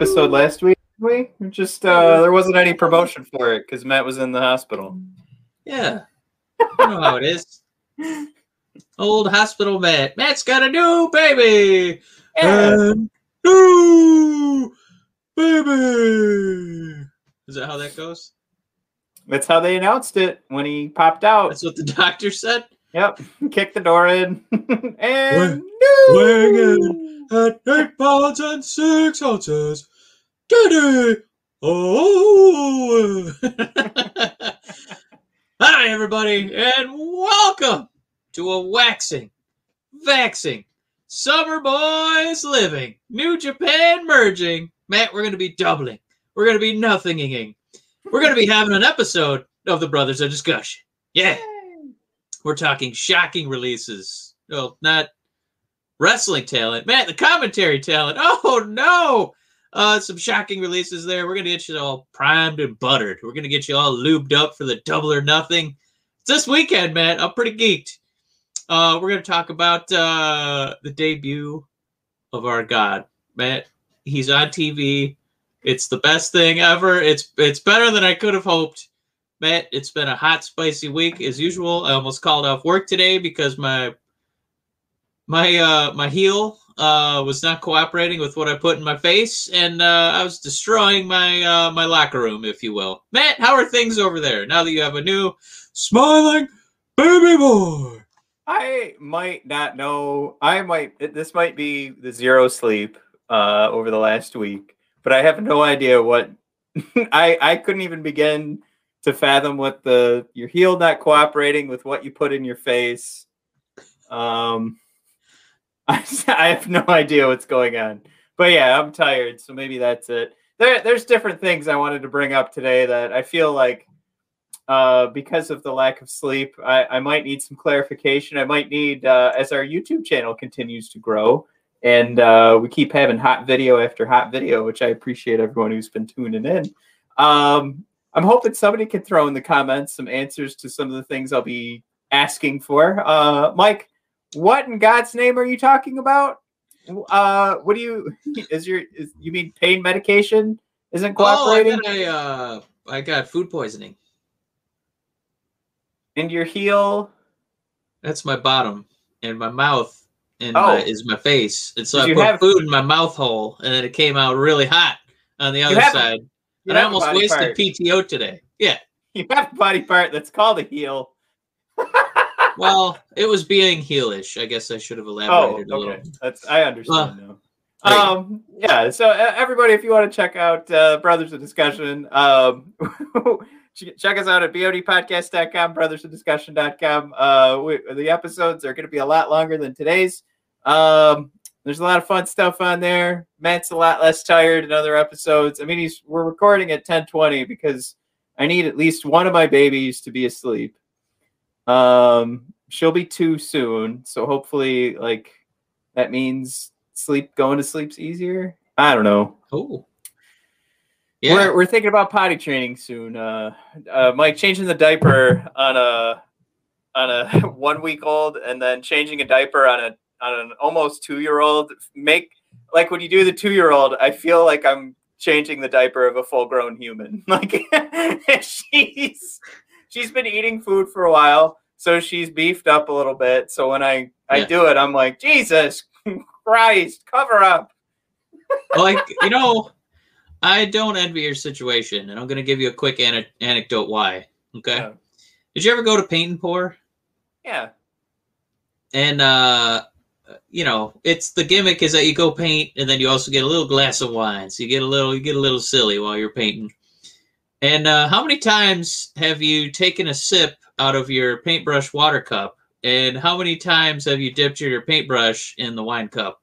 episode last week. We just uh, there wasn't any promotion for it because Matt was in the hospital. Yeah, you know how it is. Old hospital Matt. Matt's got a new baby. And new baby. Is that how that goes? That's how they announced it when he popped out. That's what the doctor said. Yep, kicked the door in, and Weighing in at eight pounds and six ounces. Daddy! Oh! Hi, everybody, and welcome to a waxing, vaxing, summer boys living, New Japan merging. Matt, we're going to be doubling. We're going to be nothinging. We're going to be having an episode of the Brothers of Discussion. Yeah. We're talking shocking releases. Well, not wrestling talent. Matt, the commentary talent. Oh, no. Uh, some shocking releases there. We're to get you all primed and buttered. We're to get you all lubed up for the double or nothing. It's this weekend, Matt. I'm pretty geeked. Uh, we're to talk about uh, the debut of our God, Matt. He's on TV. It's the best thing ever. It's it's better than I could have hoped. Matt, it's been a hot, spicy week as usual. I almost called off work today because my my uh my heel uh was not cooperating with what I put in my face, and uh, I was destroying my uh my locker room, if you will. Matt, how are things over there now that you have a new smiling baby boy? I might not know. I might. This might be the zero sleep uh, over the last week, but I have no idea what. I I couldn't even begin to fathom what the your heel not cooperating with what you put in your face. Um, I have no idea what's going on. But yeah, I'm tired, so maybe that's it. There, there's different things I wanted to bring up today that I feel like uh, because of the lack of sleep, I, I might need some clarification. I might need, uh, as our YouTube channel continues to grow, and uh, we keep having hot video after hot video, which I appreciate everyone who's been tuning in. Um, I'm hoping somebody can throw in the comments some answers to some of the things I'll be asking for. Uh, Mike, what in God's name are you talking about? Uh, what do you is your is, you mean pain medication isn't cooperating? Oh, I, cooperating? got a, uh, I got food poisoning. and your heel That's my bottom, and my mouth and Oh. my, is my face. And so I put have- food in my mouth hole, and then it came out really hot on the other have side. And I almost wasted part. PTO today. Yeah. You have a body part that's called a heel. Well, it was being heelish. I guess I should have Oh, elaborated a okay. little. That's I understand now. Um, yeah. So uh, everybody, if you want to check out uh, Brothers of Discussion, um, check us out at bodpodcast.com, brothersofdiscussion.com. Uh, we, the episodes are going to be a lot longer than today's. Um, there's a lot of fun stuff on there. Matt's a lot less tired in other episodes. I mean, he's we're recording at 10:20 because I need at least one of my babies to be asleep. Um, she'll be two soon, so hopefully, like that means sleep going to sleep's easier. I don't know. Cool. Yeah. We're we're thinking about potty training soon. Uh, uh, Mike changing the diaper on a on a one week old, and then changing a diaper on a on an almost two year old. Make like when you do the two year old, I feel like I'm changing the diaper of a full grown human. Like she's she's been eating food for a while, so she's beefed up a little bit. So when I I Yeah. do it, I'm like Jesus Christ, cover up. like you know, I don't envy your situation, and I'm going to give you a quick ane- anecdote why. Okay. Yeah. Did you ever go to Paint and Pour? Yeah. and uh you know it's the gimmick is that you go paint and then you also get a little glass of wine so you get a little you get a little silly while you're painting and uh how many times have you taken a sip out of your paintbrush water cup? And how many times have you dipped your paintbrush in the wine cup?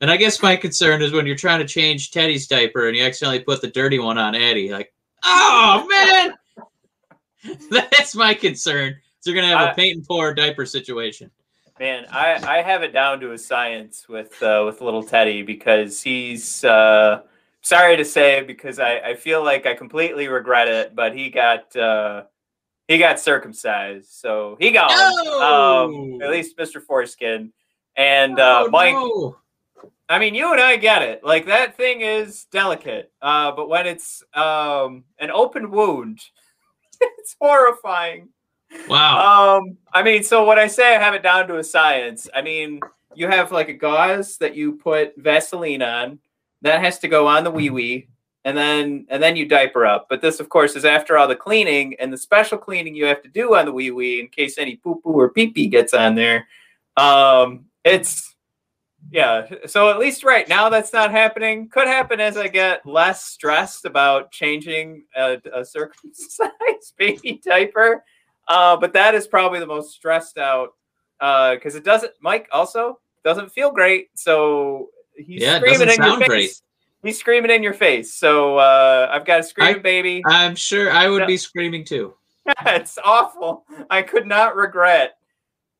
And i guess my concern is when you're trying to change teddy's diaper and you accidentally put the dirty one on addie like oh man! That's my concern. So you're gonna have a paint and pour diaper situation. Man, I, I have it down to a science with uh, with little Teddy because he's uh, sorry to say because I, I feel like I completely regret it, but he got uh, he got circumcised, so he got No! Um, at least Mr. Foreskin. And uh, Oh, Mike, no. I mean, you and I get it. Like that thing is delicate, uh, but when it's um, an open wound, it's horrifying. Wow. Um, I mean, so when I say I have it down to a science, I mean you have like a gauze that you put Vaseline on. That has to go on the wee wee, and then and then you diaper up. But this, of course, is after all the cleaning and the special cleaning you have to do on the wee wee in case any poo poo or pee pee gets on there. Um, it's yeah. So at least right now that's not happening. Could happen as I get less stressed about changing a, a circumcised baby diaper. Uh, but that is probably the most stressed out because it doesn't. Mike also doesn't feel great, so he's Yeah, it screaming doesn't in your face. great. He's screaming in your face. So uh, I've got a screaming I- baby. I'm sure I would No. be screaming too. it's awful. I could not regret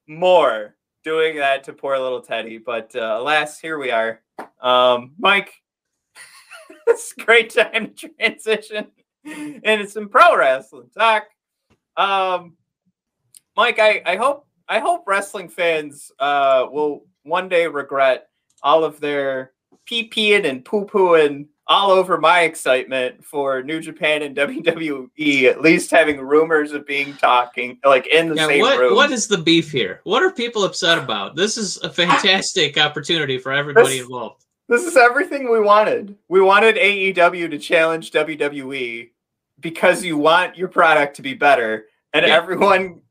more doing that to poor little Teddy, but uh, alas, here we are. Um, Mike, it's a great time to transition into some pro wrestling talk. Um, Mike, I, I hope I hope wrestling fans uh, will one day regret all of their pee peeing and poo pooing all over my excitement for New Japan and WWE, at least having rumors of being talking like in the Yeah, same what room. what is the beef here? What are people upset about? This is a fantastic opportunity for everybody This- involved. This is everything we wanted. We wanted AEW to challenge WWE because you want your product to be better. And Yeah. everyone,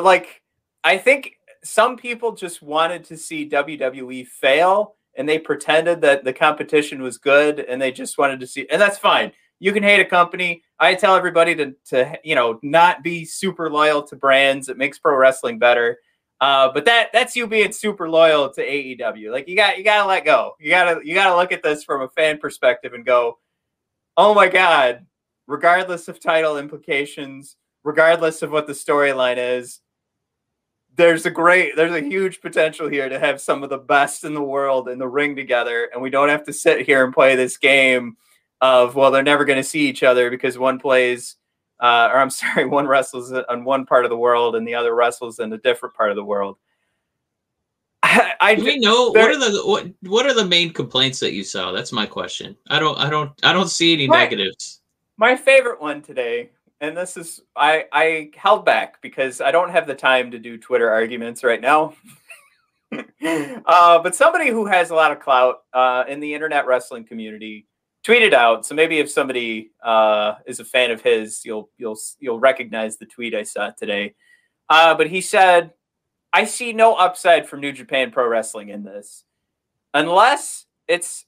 like, I think some people just wanted to see WWE fail and they pretended that the competition was good and they just wanted to see, and that's fine. You can hate a company. I tell everybody to, to you know, not be super loyal to brands. It makes pro wrestling better. Uh, but that that's you being super loyal to AEW. Like you got you gotta let go. You gotta you gotta look at this from a fan perspective and go, oh my god, regardless of title implications, regardless of what the storyline is, there's a great there's a huge potential here to have some of the best in the world in the ring together, and we don't have to sit here and play this game of well, they're never gonna see each other because one plays uh, or I'm sorry, one wrestles on one part of the world and the other wrestles in a different part of the world. I, I Do we know what are the what, what are the main complaints that you saw that's my question i don't I don't I don't see any Right. negatives. my favorite one today, and this is I I held back because I don't have the time to do Twitter arguments right now. uh, but somebody who has a lot of clout uh, in the internet wrestling community tweeted out. So maybe if somebody uh, is a fan of his, you'll you'll you'll recognize the tweet I saw today. Uh, but he said, "I see no upside from New Japan Pro Wrestling in this, unless it's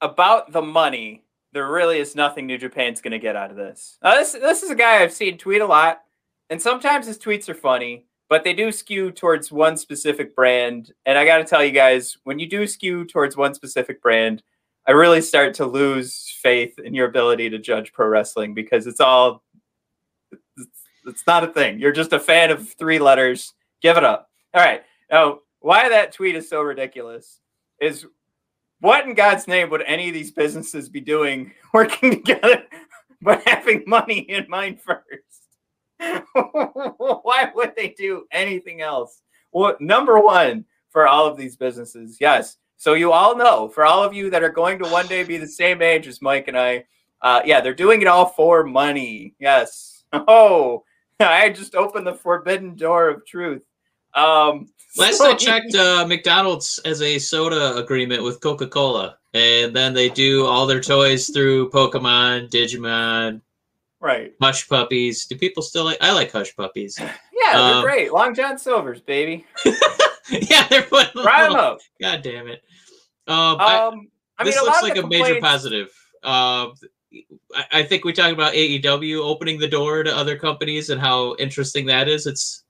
about the money." There really is nothing New Japan's going to get out of this. Now, this this is a guy I've seen tweet a lot, and sometimes his tweets are funny, but they do skew towards one specific brand. And I got to tell you guys, when you do skew towards one specific brand, I really start to lose faith in your ability to judge pro wrestling because it's all it's, it's not a thing. You're just a fan of three letters. Give it up. All right. Now, why that tweet is so ridiculous is what in God's name would any of these businesses be doing working together but having money in mind first? Why would they do anything else? Well, number one for all of these businesses, yes. So you all know, for all of you that are going to one day be the same age as Mike and I, uh, yeah, they're doing it all for money. Yes. Oh, I just opened the forbidden door of truth. Um, Last so- I checked, uh, McDonald's has a soda agreement with Coca Cola, and then they do all their toys through Pokemon, Digimon, right? Hush Puppies. Do people still like? I like Hush Puppies. Yeah, they're Um, great. Long John Silver's, baby. yeah, they're putting. Fry 'em up. God damn it. Um, Um, I this mean, looks like a the major positive. Um, I, I think we talked about AEW opening the door to other companies and how interesting that is. It's,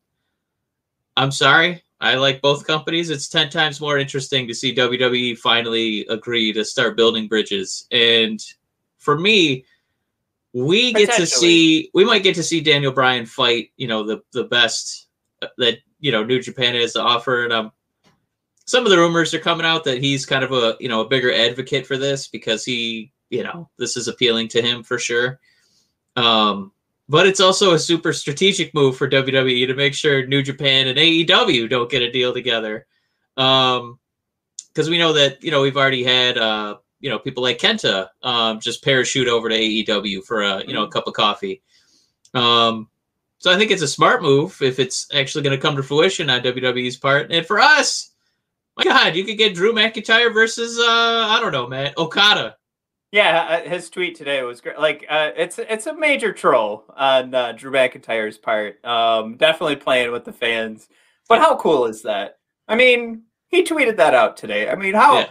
I'm sorry, I like both companies. It's ten times more interesting to see WWE finally agree to start building bridges. And for me, we get to see, we might get to see Daniel Bryan fight. You know, the the best that you know New Japan has to offer, and um, some of the rumors are coming out that he's kind of a you know a bigger advocate for this because he you know this is appealing to him for sure. Um, but it's also a super strategic move for WWE to make sure New Japan and AEW don't get a deal together. Um, because we know that you know we've already had uh you know people like Kenta um just parachute over to AEW for a you know a cup of coffee. Um, so I think it's a smart move if it's actually going to come to fruition on WWE's part, and for us, my God, you could get Drew McIntyre versus uh I don't know, man, Okada. Yeah, uh, his tweet today was great. Like, uh, it's it's a major troll on uh, Drew McIntyre's part. Um, definitely playing with the fans. But how cool is that? I mean, he tweeted that out today. I mean, how Yeah.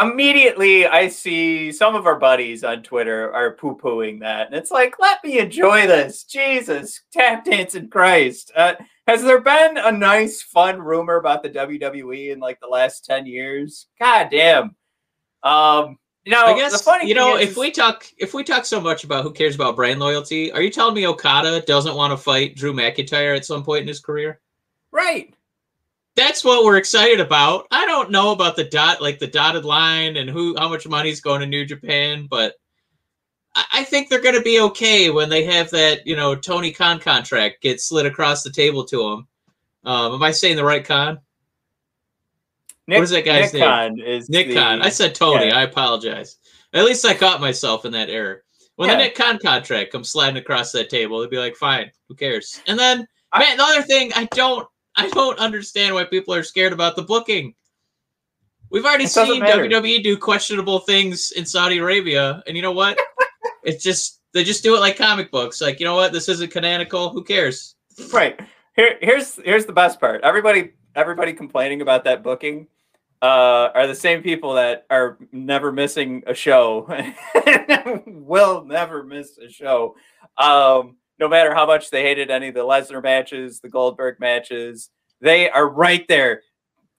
immediately I see some of our buddies on Twitter are poo pooing that. And it's like, let me enjoy this. Jesus, tap dancing Christ. Uh, has there been a nice, fun rumor about the WWE in like the last 10 years? God damn. Um, know, I guess you know is- if we talk if we talk so much about who cares about brand loyalty, are you telling me Okada doesn't want to fight Drew McIntyre at some point in his career? right. That's what we're excited about. I don't know about the dot like the dotted line and who how much money's going to New Japan, but I, I think they're going to be okay when they have that you know Tony Khan contract get slid across the table to them. Um, am I saying the right Khan? Nick, is that guy's Nick name? Is Nick the- Khan. I said Tony. yeah. I apologize. At least I caught myself in that error. When Yeah. the Nick Khan contract comes sliding across that table, they'd be like, "Fine, who cares?" And then, I- man, the other thing, I don't, I don't understand why people are scared about the booking. We've already seen. WWE do questionable things in Saudi Arabia, and you know what? it's just they just do it like comic books. Like, you know what? This isn't canonical. Who cares? right here here's here's the best part everybody everybody complaining about that booking uh are the same people that are never missing a show will never miss a show. Um no matter how much they hated any of the lesnar matches the goldberg matches they are right there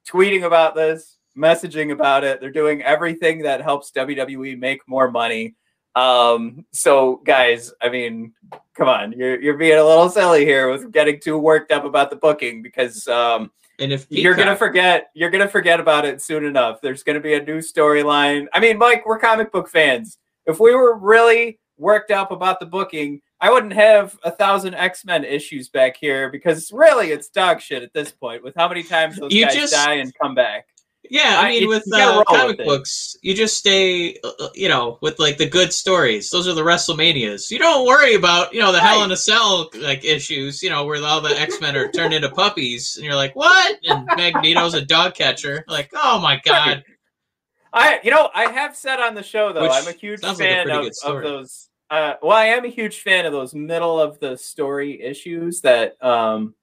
tweeting about this messaging about it. They're doing everything that helps wwe make more money. Um so guys i mean come on, you're you're being a little silly here with getting too worked up about the booking because um, And if you're gonna forget you're gonna forget about it soon enough. There's gonna be a new storyline. I mean, Mike, we're comic book fans. If we were really worked up about the booking, I wouldn't have a thousand X Men issues back here because really it's dog shit at this point. With how many times those You guys just- die and come back. Yeah, I I- mean, you- with uh, comic with books, you just stay, uh, you know, with like the good stories. Those are the WrestleManias. You don't worry about, you know, the Hell in a Cell like issues, you know, where all the X Men are turned into puppies, and you're like, what? And Magneto's a dog catcher. Like, oh my god. I, you know, I have said on the show though, Which I'm a huge sounds like a fan of, of those. Uh, well, I am a huge fan of those middle of the story issues that um,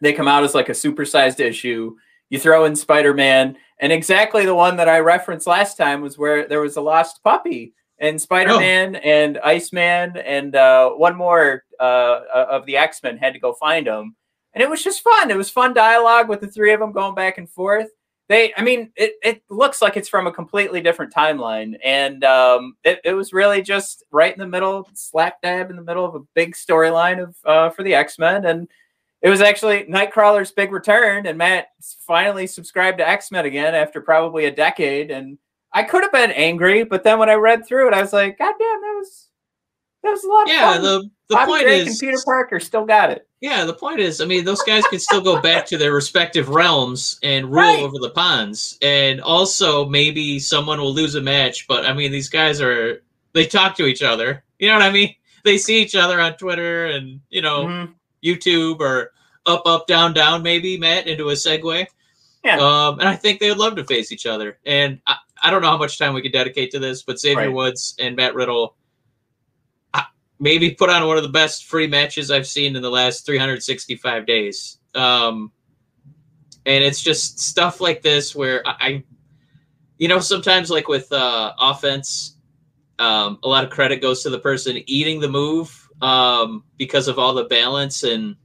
they come out as like a supersized issue. You throw in Spider Man, and exactly the one that I referenced last time was where there was a lost puppy, and Spider Man and Iceman and uh, one more uh, of the X Men had to go find him, and it was just fun. It was fun dialogue with the three of them going back and forth. They i mean it, it looks like it's from a completely different timeline. And um it, it was really just right in the middle slap dab in the middle of a big storyline of uh for the x-men. And it was actually nightcrawler's big return and matt finally subscribed to x-men again after probably a decade and i could have been angry but then when i read through it i was like god damn that was that was a lot Yeah, of fun the the Bobby point Drake is and peter parker still got it Yeah, the point is, I mean, those guys can still go back to their respective realms and rule Right. over the ponds. And also, maybe someone will lose a match, but I mean, these guys are, they talk to each other. You know what I mean? They see each other on Twitter and, you know, Mhm. YouTube or up, up, down, down, maybe, Matt, into a segue. Yeah. Um, and I think they would love to face each other. And I, I don't know how much time we could dedicate to this, but Xavier Right. Woods and Matt Riddle I- maybe put on one of the best free matches I've seen in the last 365 days. Um, and it's just stuff like this where I, I you know, sometimes like with uh, offense, um, a lot of credit goes to the person eating the move um, because of all the balance and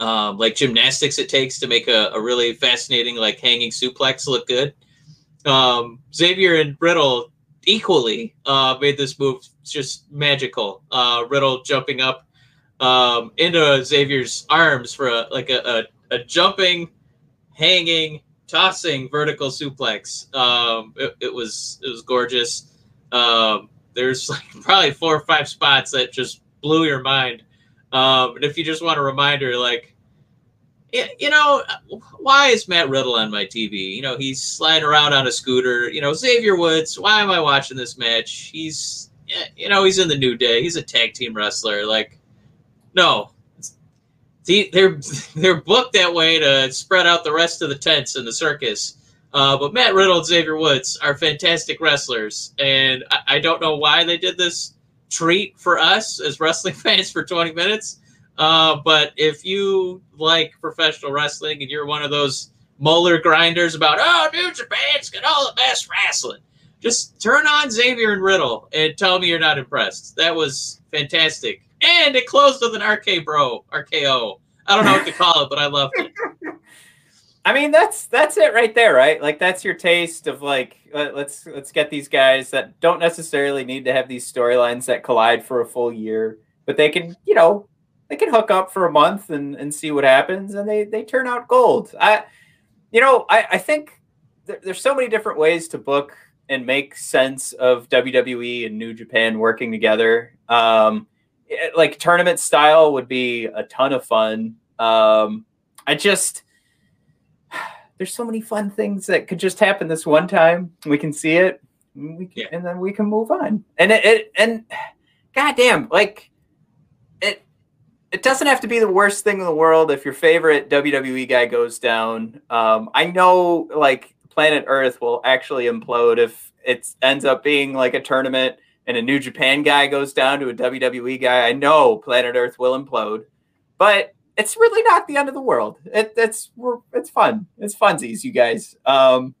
um, like gymnastics it takes to make a, a really fascinating like hanging suplex look good. Um, Xavier and Riddle equally uh, made this move just magical. Uh, Riddle jumping up um, into Xavier's arms for a like a, a, a jumping, hanging, tossing vertical suplex. Um, it, it was it was gorgeous. Um, there's like probably four or five spots that just blew your mind. Um, and if you just want a reminder, like, you know, why is Matt Riddle on my TV? You know, he's sliding around on a scooter. You know, Xavier Woods. Why am I watching this match? He's, you know, he's in the New Day. He's a tag team wrestler. Like, no, they're they're booked that way to spread out the rest of the tents in the circus. Uh, but Matt Riddle and Xavier Woods are fantastic wrestlers, and I, I, don't know why they did this treat for us as wrestling fans for 20 minutes. Uh, but if you like professional wrestling and you're one of those molar grinders about, oh, New Japan's got all the best wrestling, just turn on Xavier and Riddle and tell me you're not impressed. That was fantastic. And it closed with an RK Bro, RKO. I don't know what to call it, but I loved it. I mean, that's that's it right there, right? Like that's your taste of like let's let's get these guys that don't necessarily need to have these storylines that collide for a full year, but they can, you know, they can hook up for a month and, and see what happens, and they they turn out gold. I, you know, I I think there, there's so many different ways to book and make sense of WWE and New Japan working together. Um, like tournament style would be a ton of fun. Um, I just there's so many fun things that could just happen this one time. We can see it, and, can, yeah. and then we can move on. And it, it and goddamn, like it it doesn't have to be the worst thing in the world if your favorite WWE guy goes down. Um, I know like planet Earth will actually implode if it ends up being like a tournament and a New Japan guy goes down to a WWE guy. I know planet Earth will implode, but it's really not the end of the world. It, it's we're, it's fun. It's funsies, you guys. Um,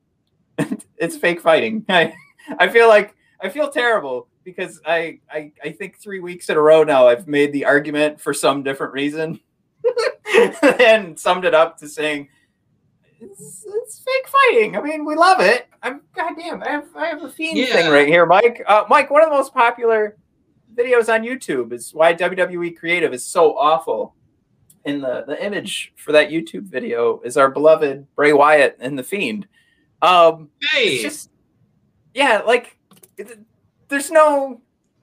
it's fake fighting. I I feel like I feel terrible because I, I I think three weeks in a row now I've made the argument for some different reason and summed it up to saying it's, it's fake fighting. I mean, we love it. I'm goddamn. I have I have a fiend yeah. thing right here, Mike. Uh, Mike, one of the most popular videos on YouTube is why WWE Creative is so awful in the the image for that YouTube video is our beloved Bray Wyatt and the Fiend. Um, hey, just yeah, like there's no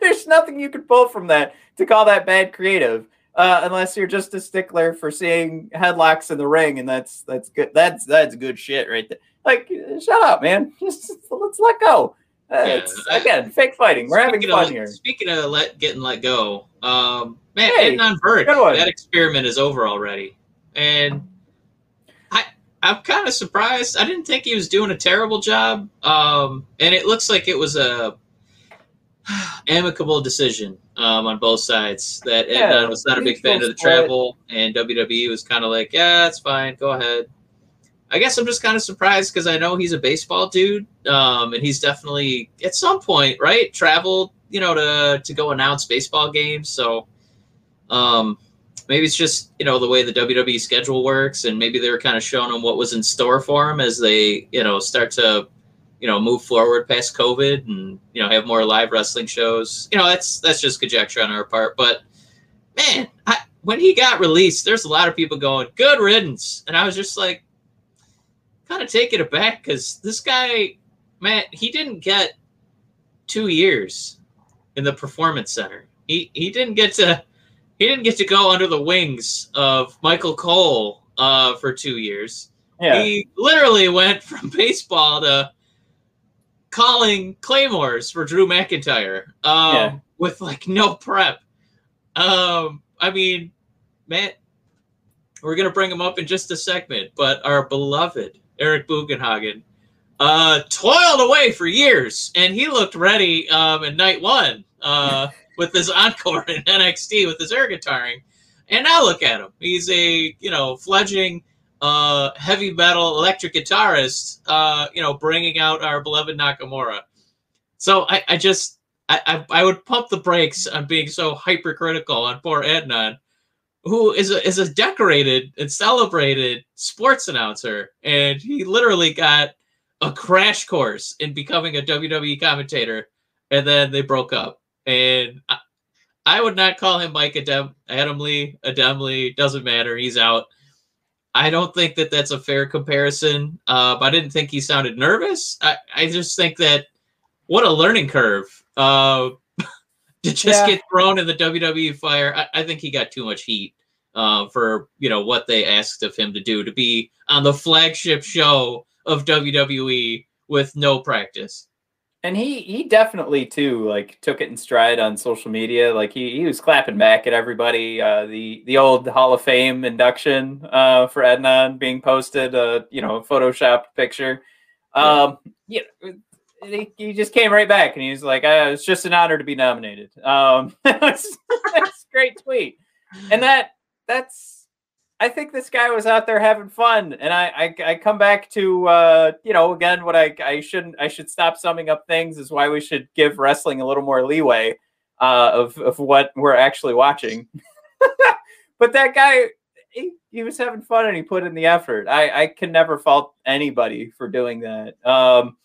there's nothing you could pull from that to call that bad creative. Uh, unless you're just a stickler for seeing headlocks in the ring, and that's that's good. That's that's good shit right there. Like, shut up, man. Just let's let go. Uh, yeah, again, fake fighting. We're having fun of, here. Speaking of let getting let go, um, man, hey, Adnan Virk, that experiment is over already, and I I'm kind of surprised. I didn't think he was doing a terrible job, um, and it looks like it was a amicable decision um, on both sides. That yeah, Adnan was not a big fan of the travel, and WWE was kind of like, yeah, it's fine, go ahead. I guess I'm just kind of surprised because I know he's a baseball dude, um, and he's definitely at some point, right, traveled, you know, to to go announce baseball games. So um, maybe it's just you know the way the WWE schedule works, and maybe they were kind of showing him what was in store for him as they you know start to you know move forward past COVID and you know have more live wrestling shows. You know, that's that's just conjecture on our part, but man, I, when he got released, there's a lot of people going good riddance, and I was just like kind of taken aback because this guy, man, he didn't get two years in the performance center. He he didn't get to he didn't get to go under the wings of Michael Cole uh, for two years. Yeah. He literally went from baseball to calling claymores for Drew McIntyre um, yeah. with like no prep. Um, I mean, man, we're gonna bring him up in just a segment, but our beloved Eric Bugenhagen, uh, toiled away for years, and he looked ready um, in night one uh, with his encore in NXT with his air guitaring. And now look at him. He's a you know fledgling uh, heavy metal electric guitarist. Uh, you know, bringing out our beloved Nakamura. So I, I just I, I, would pump the brakes on being so hypercritical on poor Adnan who is a, is a decorated and celebrated sports announcer, and he literally got a crash course in becoming a WWE commentator, and then they broke up. And I, I would not call him Mike Adam, Adam Lee, Adam Lee, doesn't matter, he's out. I don't think that that's a fair comparison. Uh, but I didn't think he sounded nervous. I, I just think that what a learning curve. Uh, to just Yeah. get thrown in the WWE fire. I, I think he got too much heat uh, for you know what they asked of him to do to be on the flagship show of WWE with no practice. And he he definitely too like took it in stride on social media. Like he, he was clapping back at everybody. Uh, the the old Hall of Fame induction uh, for Adnan being posted. Uh, you know, photoshopped picture. Um, yeah, he, he just came right back and he was like, uh, "It's just an honor to be nominated." Um, that's, that's a great tweet, and that that's. I think this guy was out there having fun, and I I, I come back to uh, you know again what I I shouldn't I should stop summing up things is why we should give wrestling a little more leeway uh, of of what we're actually watching. but that guy he, he was having fun and he put in the effort. I I can never fault anybody for doing that. Um,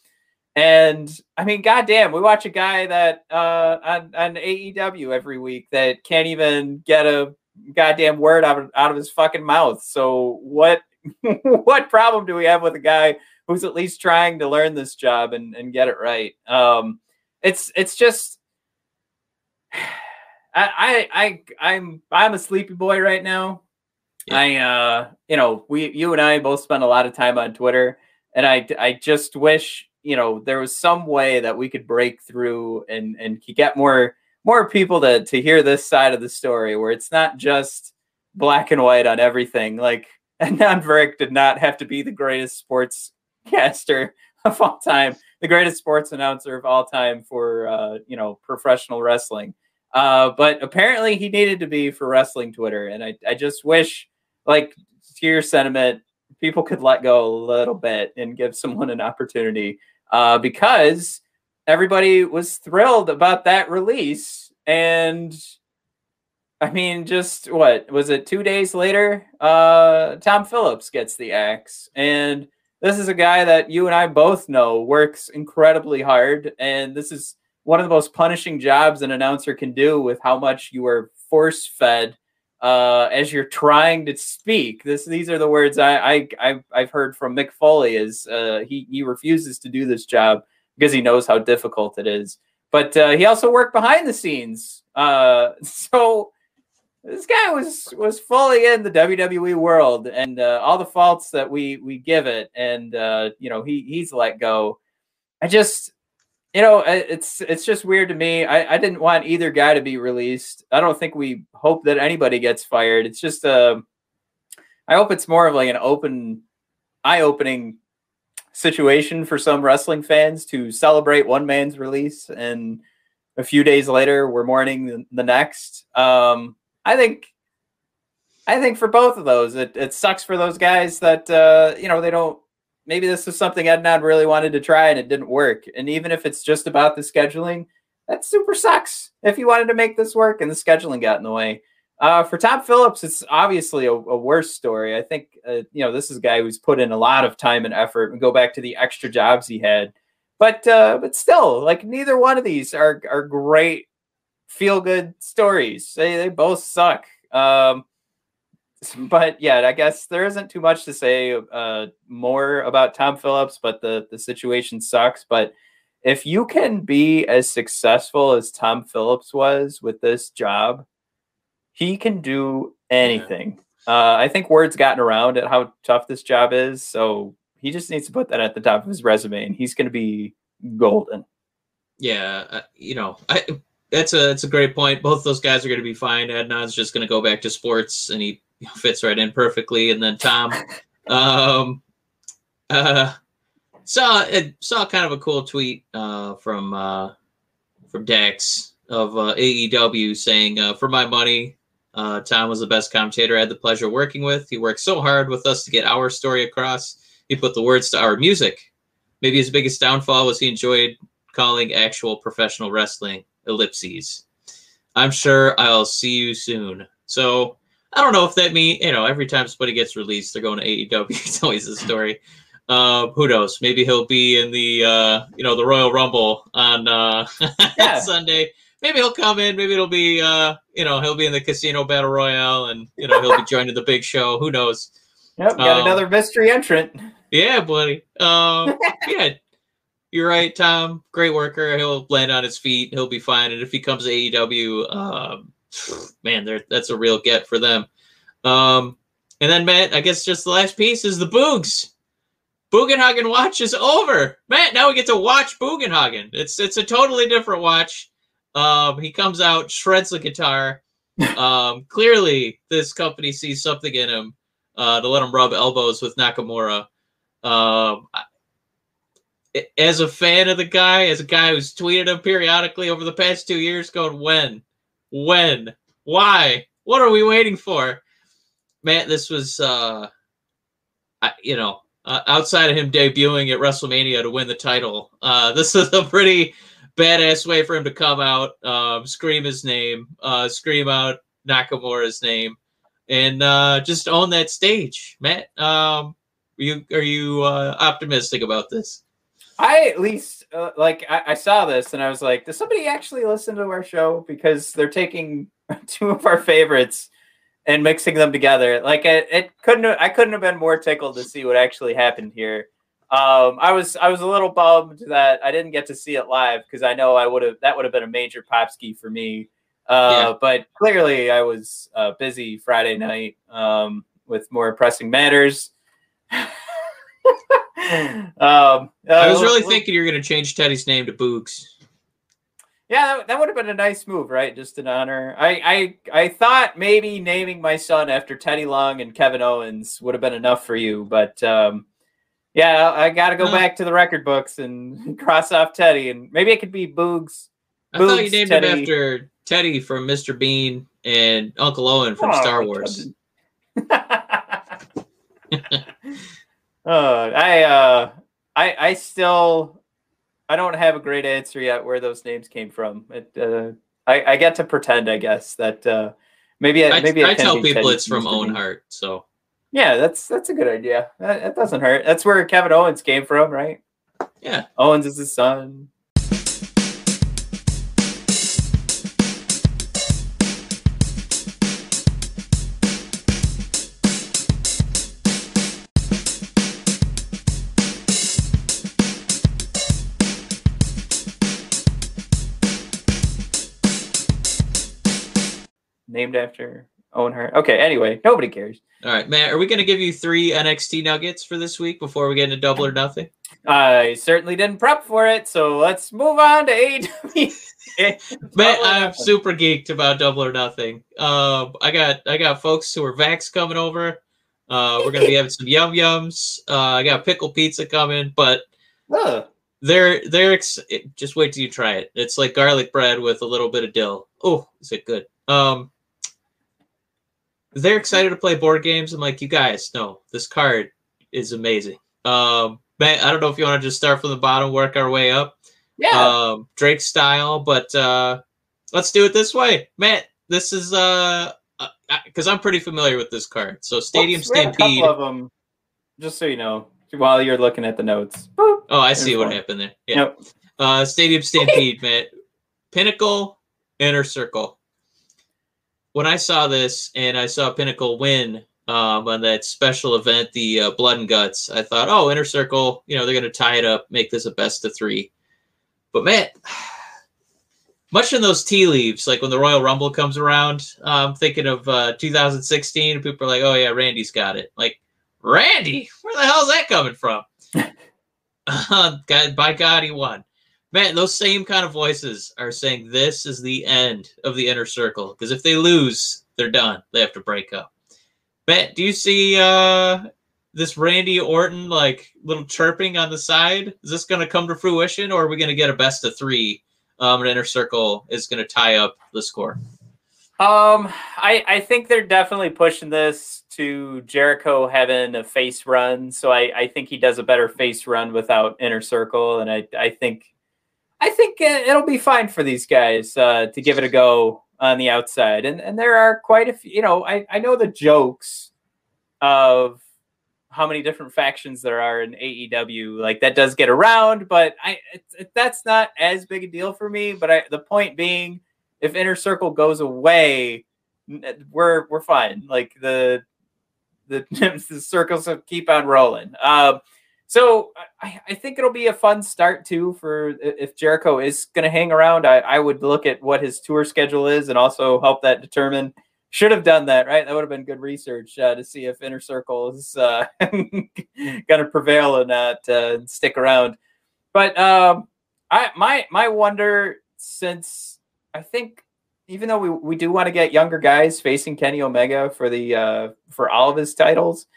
and I mean, goddamn, we watch a guy that uh, on, on AEW every week that can't even get a goddamn word out of, out of his fucking mouth. So what what problem do we have with a guy who's at least trying to learn this job and, and get it right? Um, it's it's just I I I I'm I'm a sleepy boy right now. Yeah. I uh you know we you and I both spend a lot of time on Twitter and I I just wish you know there was some way that we could break through and and get more more people to to hear this side of the story where it's not just black and white on everything. Like Adnan Virk did not have to be the greatest sports caster of all time the greatest sports announcer of all time for uh you know professional wrestling. Uh but apparently he needed to be for wrestling twitter and i i just wish like to your sentiment people could let go a little bit and give someone an opportunity. Uh, because everybody was thrilled about that release. And I mean, just what was it? Two days later, uh, Tom Phillips gets the axe. And this is a guy that you and I both know works incredibly hard. And this is one of the most punishing jobs an announcer can do with how much you are force fed uh, as you're trying to speak. This these are the words I, I I've, I've heard from Mick Foley is uh, he he refuses to do this job because he knows how difficult it is. But uh, he also worked behind the scenes, uh, so this guy was was fully in the WWE world and uh, all the faults that we we give it, and uh, you know he he's let go. I just you know it's it's just weird to me. I, I didn't want either guy to be released. I don't think we hope that anybody gets fired. It's just uh, i hope it's more of like an open eye-opening situation for some wrestling fans to celebrate one man's release and a few days later we're mourning the, next um i think i think for both of those it, it sucks for those guys that uh you know they don't maybe this is something Adnan really wanted to try and it didn't work. And even if it's just about the scheduling, that super sucks. If you wanted to make this work and the scheduling got in the way. Uh, for Tom Phillips, it's obviously a, a worse story. I think uh, you know this is a guy who's put in a lot of time and effort. And go back to the extra jobs he had, but uh, but still, like neither one of these are are great feel good stories. They they both suck. Um, but yeah, I guess there isn't too much to say uh, more about Tom Phillips, but the the situation sucks. But if you can be as successful as Tom Phillips was with this job, he can do anything. Uh, I think word's gotten around at how tough this job is, so he just needs to put that at the top of his resume, and he's going to be golden. Yeah, uh, you know, I that's a that's a great point. Both those guys are going to be fine. Adnan's just going to go back to sports, and he fits right in perfectly. And then Tom, um, uh, saw it saw kind of a cool tweet uh, from uh, from Dax of uh, AEW saying, uh, "For my money, uh, Tom was the best commentator I had the pleasure of working with. He worked so hard with us to get our story across. He put the words to our music. Maybe his biggest downfall was he enjoyed calling actual professional wrestling ellipses. I'm sure I'll see you soon. So I don't know if that means you know every time somebody gets released, they're going to AEW. It's always a story. Uh, who knows? Maybe he'll be in the uh, you know the Royal Rumble on uh, Yeah. Sunday. Maybe he'll come in. Maybe it'll be uh, you know he'll be in the Casino Battle Royale, and you know he'll be joining the big show. Who knows? Yep, got Um, another mystery entrant. Yeah, buddy. Um, yeah, You're right, Tom. Great worker. He'll land on his feet. He'll be fine. And if he comes to AEW, um, man, that's a real get for them. Um, and then Matt, I guess just the last piece is the Boogs. Bugenhagen watch is over. Matt, now we get to watch Bugenhagen. It's it's a totally different watch. Um, he comes out, shreds the guitar. Um, clearly, this company sees something in him uh, to let him rub elbows with Nakamura. Um, as a fan of the guy, as a guy who's tweeted him periodically over the past two years, going when, when, why, what are we waiting for? Man, this was, uh, I, you know, uh, outside of him debuting at WrestleMania to win the title, uh, this is a pretty badass way for him to come out, um, scream his name, uh, scream out Nakamura's name, and uh, just own that stage. Matt, um, are you are you uh, optimistic about this? I at least uh, like I, I, saw this and I was like, does somebody actually listen to our show because they're taking two of our favorites and mixing them together? Like it, it couldn't I couldn't have been more tickled to see what actually happened here. Um, I was I was a little bummed that I didn't get to see it live because I know I would have that would have been a major pop ski for me. Uh, yeah. But clearly, I was uh, busy Friday night um, with more pressing matters. um, uh, I was really thinking you were going to change Teddy's name to Boogs. Yeah, that, that, would have been a nice move, right? Just in honor. I, I I thought maybe naming my son after Teddy Long and Kevin Owens would have been enough for you, but um, yeah, I got to go back to the record books and cross off Teddy, and maybe it could be Boogs. I Boogs, thought you named Teddy. him after Teddy from Mr. Bean and Uncle Owen from oh, Star Wars. uh, I uh, I I still I don't have a great answer yet where those names came from. It uh, I I get to pretend, I guess that uh, maybe I, maybe I tell people it's from Owen Hart, so yeah, that's that's a good idea. That, that doesn't hurt. That's where Kevin Owens came from, right? Yeah, Owens is his son. named after Owen Hart. Okay, anyway, nobody cares. All right, Matt, are we going to give you three NXT nuggets for this week before we get into double or nothing? I certainly didn't prep for it, so let's move on to AEW. Matt, I'm super geeked about double or nothing. Uh, I got I got folks who are Vax coming over. Uh, we're gonna be having some yum yums. Uh, I got pickle pizza coming, but uh. they're they're ex- just wait till you try it. It's like garlic bread with a little bit of dill. Oh, is it good? Um, they're excited to play board games. I'm like, you guys, no, this card is amazing. Um, man, I don't know if you want to just start from the bottom, work our way up. Yeah. Um, Drake style, but uh, let's do it this way, Matt. This is uh, because uh, I'm pretty familiar with this card. So Stadium Oops, Stampede. of them, just so you know, while you're looking at the notes. Boop, oh, I see what one. happened there. Yeah. Yep. Uh, Stadium Stampede, Matt. Pinnacle, Inner Circle when I saw this and I saw Pinnacle win um, on that special event, the uh, Blood and Guts, I thought, oh, Inner Circle, you know, they're going to tie it up, make this a best of three. But man, much in those tea leaves, like when the Royal Rumble comes around, I'm thinking of uh, 2016, and people are like, oh, yeah, Randy's got it. Like, Randy? Where the hell's that coming from? uh, God, by God, he won. Man, those same kind of voices are saying this is the end of the inner circle because if they lose, they're done. They have to break up. Matt, do you see uh, this Randy Orton like little chirping on the side? Is this going to come to fruition, or are we going to get a best of three? Um, an inner circle is going to tie up the score. Um, I I think they're definitely pushing this to Jericho having a face run. So I I think he does a better face run without inner circle, and I I think I think uh, it'll be fine for these guys uh, to give it a go on the outside. And and there are quite a few. You know, I I know the jokes of how many different factions there are in AEW. Like that does get around, but I it, it, that's not as big a deal for me. But I, the point being, if Inner Circle goes away, we're we're fine. Like the the, the circles keep on rolling. Um, So I, I think it'll be a fun start too for if Jericho is going to hang around. I, I would look at what his tour schedule is and also help that determine. Should have done that, right? That would have been good research uh, to see if Inner Circle is uh, going to prevail or not uh, stick around. But um, I my my wonder since I think even though we, we do want to get younger guys facing Kenny Omega for the uh, for all of his titles,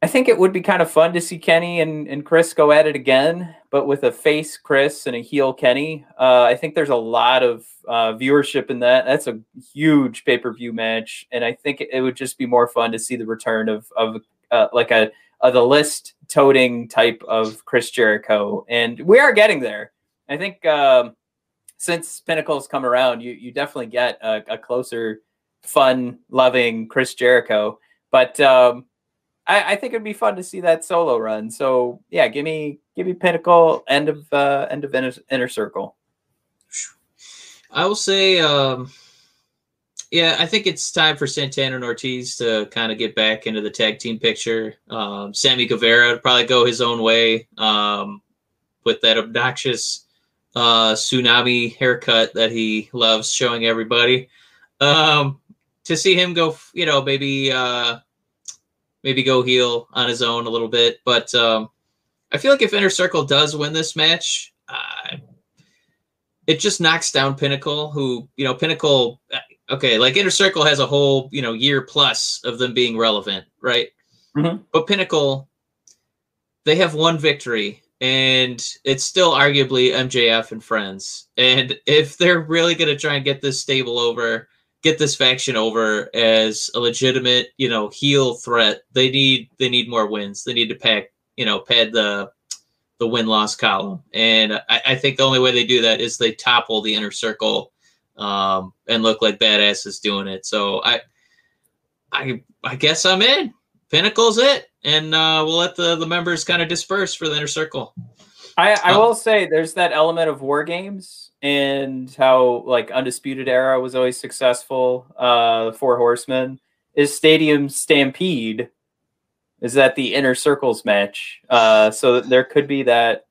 I think it would be kind of fun to see Kenny and, and Chris go at it again, but with a face Chris and a heel Kenny. Uh, I think there's a lot of uh, viewership in that. That's a huge pay per view match, and I think it would just be more fun to see the return of of uh, like a, a the list toting type of Chris Jericho, and we are getting there. I think um, since Pinnacle's come around, you you definitely get a, a closer, fun loving Chris Jericho, but. Um, I, I, think it'd be fun to see that solo run. So yeah, give me give me Pinnacle end of uh, end of inner, inner circle. I will say, um, yeah, I think it's time for Santana and Ortiz to kind of get back into the tag team picture. Um, Sammy Guevara would probably go his own way um, with that obnoxious uh, tsunami haircut that he loves showing everybody. Um, to see him go, you know, maybe. Uh, maybe go heel on his own a little bit. But um, I feel like if Inner Circle does win this match, uh, it just knocks down Pinnacle, who, you know, Pinnacle, uh, okay, like Inner Circle has a whole, you know, year plus of them being relevant, right? Mm-hmm. But Pinnacle, they have one victory and it's still arguably MJF and friends. And if they're really going to try and get this stable over, get this faction over as a legitimate, you know, heel threat, they need they need more wins. They need to pack, you know, pad the the win loss column. And I, I, think the only way they do that is they topple the inner circle um, and look like badasses doing it. So I I I guess I'm in. Pinnacle's it, and uh, we'll let the the members kind of disperse for the inner circle. I, I um, will say there's that element of war games and how like Undisputed Era was always successful. Uh, Four Horsemen is Stadium Stampede. Is that the inner circles match? Uh, so there could be that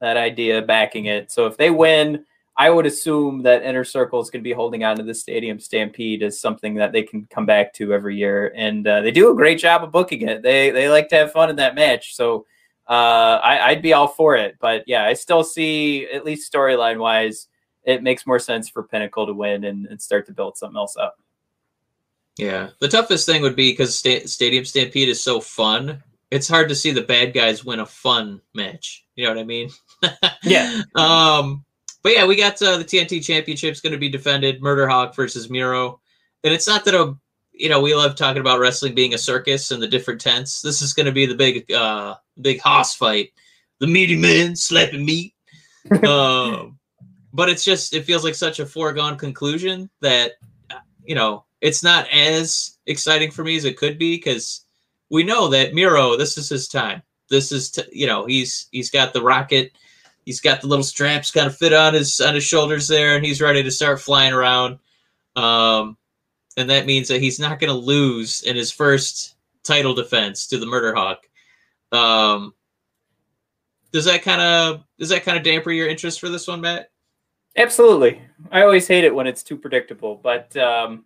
that idea backing it. So if they win, I would assume that inner circles to be holding on to the Stadium Stampede as something that they can come back to every year, and uh, they do a great job of booking it. They they like to have fun in that match, so uh, I, would be all for it. But yeah, I still see, at least storyline wise, it makes more sense for Pinnacle to win and, and, start to build something else up. Yeah, the toughest thing would be because sta- Stadium Stampede is so fun. It's hard to see the bad guys win a fun match. You know what I mean? yeah. Um, but yeah, we got uh, the TNT Championship's going to be defended. Murder Hawk versus Miro, and it's not that a you know we love talking about wrestling being a circus and the different tents. This is going to be the big uh, big hoss fight, the meaty men slapping meat. um, but it's just it feels like such a foregone conclusion that you know it's not as exciting for me as it could be because we know that Miro, this is his time. This is t- you know he's he's got the rocket, he's got the little straps kind of fit on his on his shoulders there, and he's ready to start flying around. Um, and that means that he's not going to lose in his first title defense to the Murder Hawk. Um, does that kind of does that kind of damper your interest for this one, Matt? Absolutely. I always hate it when it's too predictable, but um,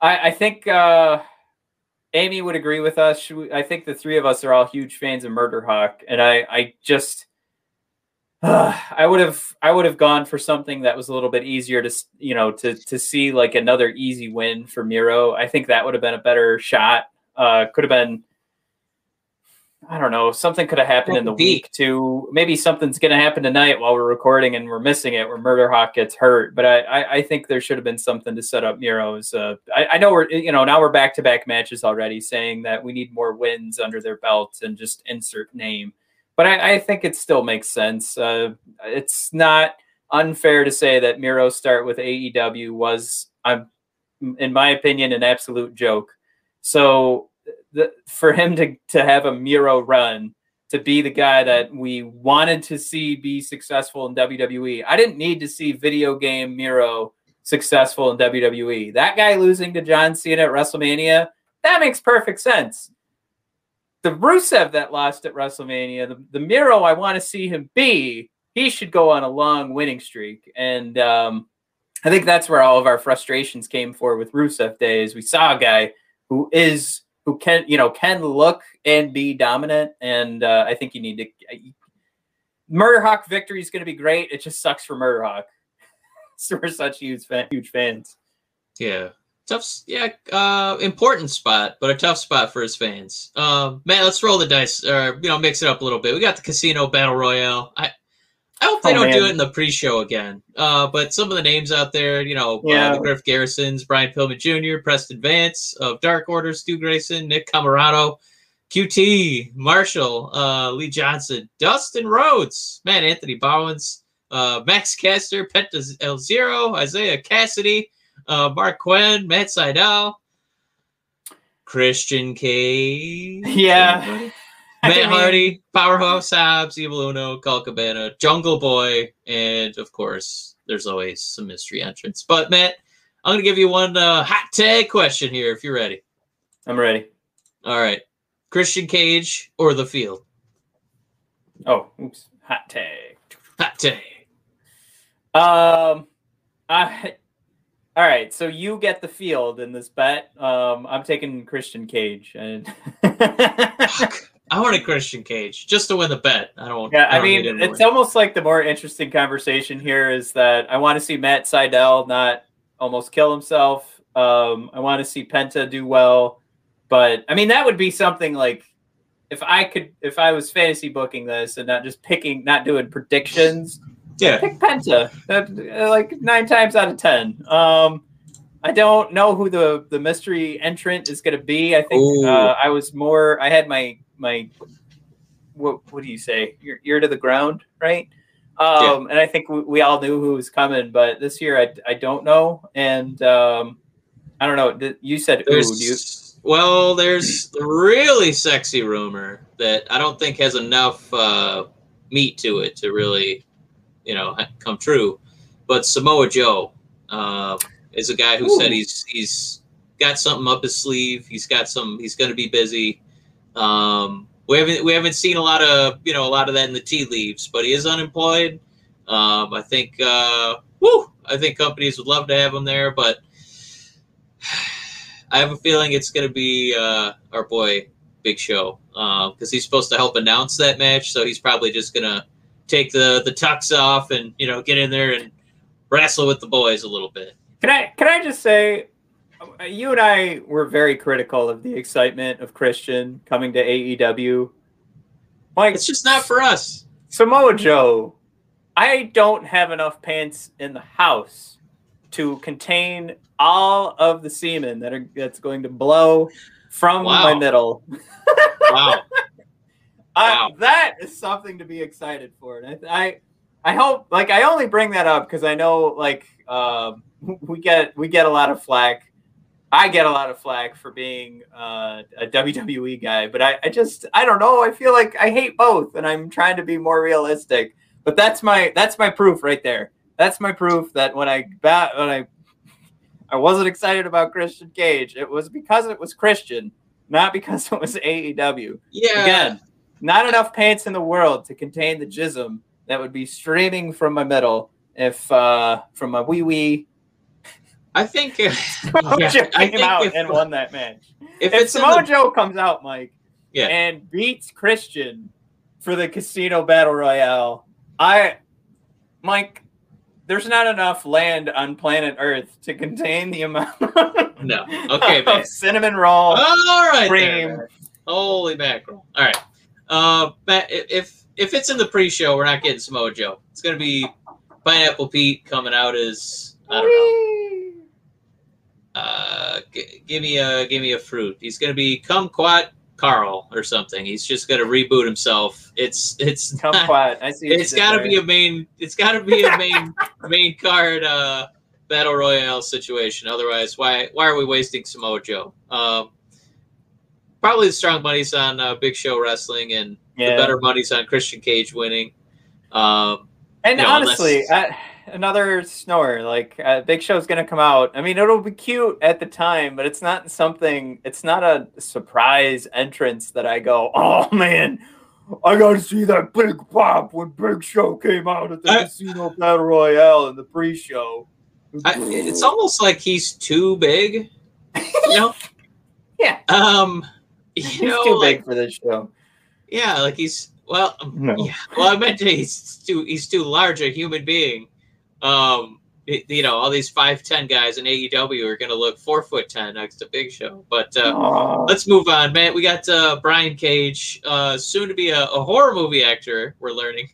I, I think uh, Amy would agree with us. I think the three of us are all huge fans of Murder Hawk, and I, I just I would have I would have gone for something that was a little bit easier to you know to to see like another easy win for Miro. I think that would have been a better shot. Uh, could have been I don't know, something could have happened in the week too. Maybe something's going to happen tonight while we're recording and we're missing it, where Murder Hawk gets hurt. But I, I, I think there should have been something to set up Miro's. Uh, I, I know we're, you know, now we're back to back matches already, saying that we need more wins under their belts and just insert name. But I, I think it still makes sense. Uh, it's not unfair to say that Miro's start with AEW was, I'm, in my opinion, an absolute joke. So the, for him to to have a Miro run to be the guy that we wanted to see be successful in WWE. I didn't need to see video game Miro successful in WWE. That guy losing to John Cena at WrestleMania, that makes perfect sense. the Rusev that lost at WrestleMania, the, the Miro I want to see him be, he should go on a long winning streak. And um, I think that's where all of our frustrations came for with Rusev days. We saw a guy who is who can you know can look and be dominant, and uh, I think you need to. Murder Hawk victory is going to be great. It just sucks for Murder Hawk. so we're such huge fan, huge fans. Yeah, tough. Yeah, uh, important spot, but a tough spot for his fans. Um, man, let's roll the dice, or you know, mix it up a little bit. We got the Casino Battle Royale. I I hope they Oh, don't do it in the pre-show again. Uh, but some of the names out there, you know, uh, Yeah. the Griff Garrisons, Brian Pillman Jr., Preston Vance of Dark Order, Stu Grayson, Nick Comoroto, QT, Marshall, uh, Lee Johnson, Dustin Rhodes, man, Anthony Bowens, uh, Max Caster, Penta El Zero, Isiah Kassidy, uh, Marq Quen, Matt Sydal, Christian Cage. Yeah. Anybody? Matt Hardy, Powerhouse Hobbs, Evil Uno, Colt Cabana, Jungle Boy, and of course, there's always some mystery entrance. But Matt, I'm gonna give you one uh, hot tag question here if you're ready. I'm ready. All right, Christian Cage or the Field? Oh, oops, hot tag. Hot tag. Um, I. All right, so you get the field in this bet. Um, I'm taking Christian Cage, and Fuck. I want a Christian Cage just to win the bet. I don't. yeah, I, don't need mean, it's almost like the more interesting conversation here is that I want to see Matt Sydal not almost kill himself. Um, I want to see Penta do well, but I mean that would be something like if I could, if I was fantasy booking this and not just picking, not doing predictions. yeah. pick Penta. Like nine times out of ten. Um, I don't know who the the mystery entrant is going to be. I think uh, I was more. I had my my. What what do you say? Your ear to the ground, right? Um, and I think we, we all knew who was coming, but this year I, I don't know, and um, I don't know. You said Do you, well, there's the really sexy rumor that I don't think has enough uh, meat to it to really, you know, come true. But Samoa Joe uh, is a guy who Ooh. said he's he's got something up his sleeve. He's got some. He's going to be busy. Um, we haven't we haven't seen a lot of you know a lot of that in the tea leaves, but he is unemployed. Um, I think. Uh, woo, I think companies would love to have him there, but I have a feeling it's going to be uh, our boy Big Show because he's supposed to help announce that match. So he's probably just going to take the the tux off and you know get in there and wrestle with the boys a little bit. Can I can I just say, uh, you and I were very critical of the excitement of Christian coming to AEW. Like It's just not for us. Samoa Joe, I don't have enough pants in the house to contain all of the semen that are that's going to blow from Wow. my middle. Wow. Wow. that is something to be excited for. And I, I, I hope like I only bring that up because I know like um, we get we get a lot of flack. I get a lot of flack for being uh, a WWE guy, but I, I just I don't know. I feel like I hate both, and I'm trying to be more realistic. But that's my that's my proof right there. That's my proof that when I bat when I I wasn't excited about Christian Cage, it was because it was Christian, not because it was AEW. Yeah. Again, not enough pants in the world to contain the jism that would be streaming from my middle if uh from my wee wee I think. Uh, Samoa Yeah, Joe I came think out if- and won that match. if, If Samoa Joe comes out, Mike, Yeah. and beats Christian for the Casino Battle Royale, I, Mike, there's not enough land on planet Earth to contain the amount no. Okay, of cinnamon roll. All right. cream. Holy mackerel! All right, uh, Matt, if if it's in the pre-show, we're not getting Samoa Joe. It's gonna be Pineapple Pete coming out as I don't know. Uh, g- give me a give me a fruit. He's gonna be Kumquat Carl or something. He's just gonna reboot himself. It's it's Come not- I see. it's you did got to there. be a main. It's got to be a main main card uh, battle royale situation. Otherwise, why why are we wasting Samoa Joe? Um, probably the strong money's on uh, Big Show wrestling, and the better money's on Christian Cage winning. Um, And you know, honestly, unless- I, another snore. Like uh, Big Show's gonna come out. I mean, it'll be cute at the time, but it's not something. It's not a surprise entrance that I go, oh man, I got to see that big pop when Big Show came out at the I- Casino Battle Royale in the pre-show. I, it's almost like he's too big. You know? Yeah. Um. You He's know, too like, big for this show. yeah, like he's well. No. Yeah. Well, I meant to, he's too he's too large a human being. Um. you know, all these five ten guys in AEW are gonna look four foot ten next to Big Show. But uh, let's move on, man. We got uh, Brian Cage, uh, soon to be a, a horror movie actor. We're learning.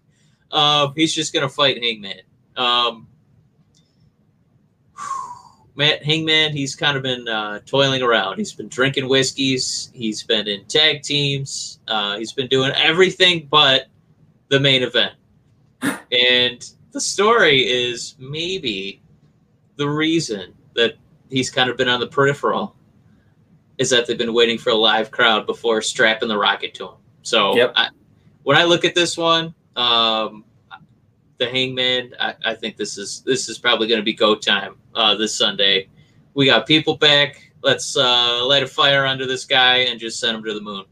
Uh, he's just gonna fight Hangman. Um, Matt Hangman, he's kind of been uh, toiling around. He's been drinking whiskeys. He's been in tag teams. Uh, he's been doing everything but the main event. and the story is maybe the reason that he's kind of been on the peripheral is that they've been waiting for a live crowd before strapping the rocket to him. So Yep. I, when I look at this one, um, the Hangman, I, I think this is this is probably going to be go time uh, this Sunday. We got people back. Let's uh, light a fire under this guy and just send him to the moon.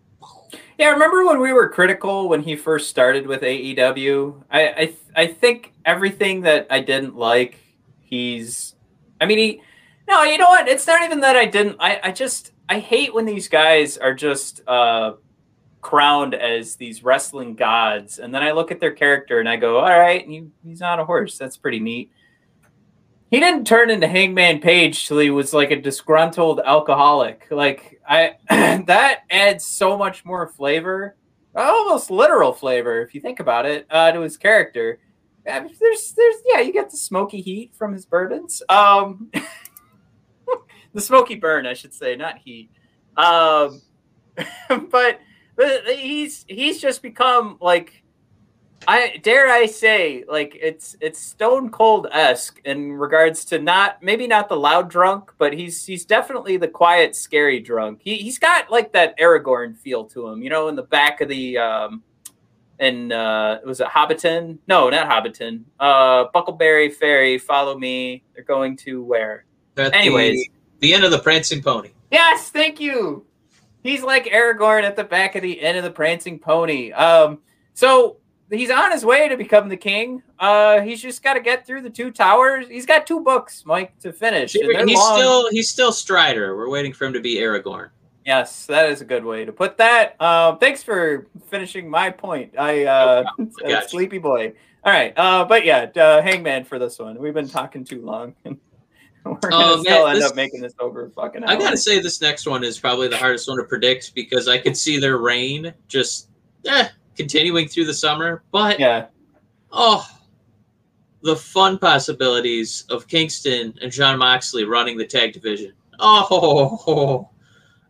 Yeah, I remember when we were critical when he first started with AEW? I I, I think everything that I didn't like, he's. I mean, he. No, you know what? It's not even that I didn't. I I just I hate when these guys are just uh, crowned as these wrestling gods, and then I look at their character and I go, all right, he, he's not a horse. That's pretty neat. He didn't turn into Hangman Page till he was like a disgruntled alcoholic. Like I, that adds so much more flavor, almost literal flavor, if you think about it, uh, to his character. I mean, there's, there's, yeah, you get the smoky heat from his bourbons. Um, the smoky burn, I should say, not heat. Um, but but he's he's just become like I dare I say like it's it's Stone Cold esque in regards to not maybe not the loud drunk, but he's he's definitely the quiet, scary drunk. He he's got like that Aragorn feel to him, you know, in the back of the um and uh was it Hobbiton? No, not Hobbiton. Uh Bucklebury Ferry, follow me. They're going to where? At Anyways. the, the end of the Prancing Pony. Yes, thank you. He's like Aragorn at the back of the end of the Prancing Pony. Um, so he's on his way to become the king. Uh, he's just got to get through the two towers. He's got two books, Mike, to finish. He's long. still he's still Strider. We're waiting for him to be Aragorn. Yes, that is a good way to put that. Um, thanks for finishing my point. I uh, I got you. sleepy boy. All right, uh, but yeah, uh, Hangman for this one. We've been talking too long. We're gonna Oh, man, still end this- up making this over fucking. I gotta say, this next one is probably the hardest one to predict because I could see their reign just eh, continuing through the summer. But Yeah, oh, the fun possibilities of Kingston and Jon Moxley running the tag division. Oh,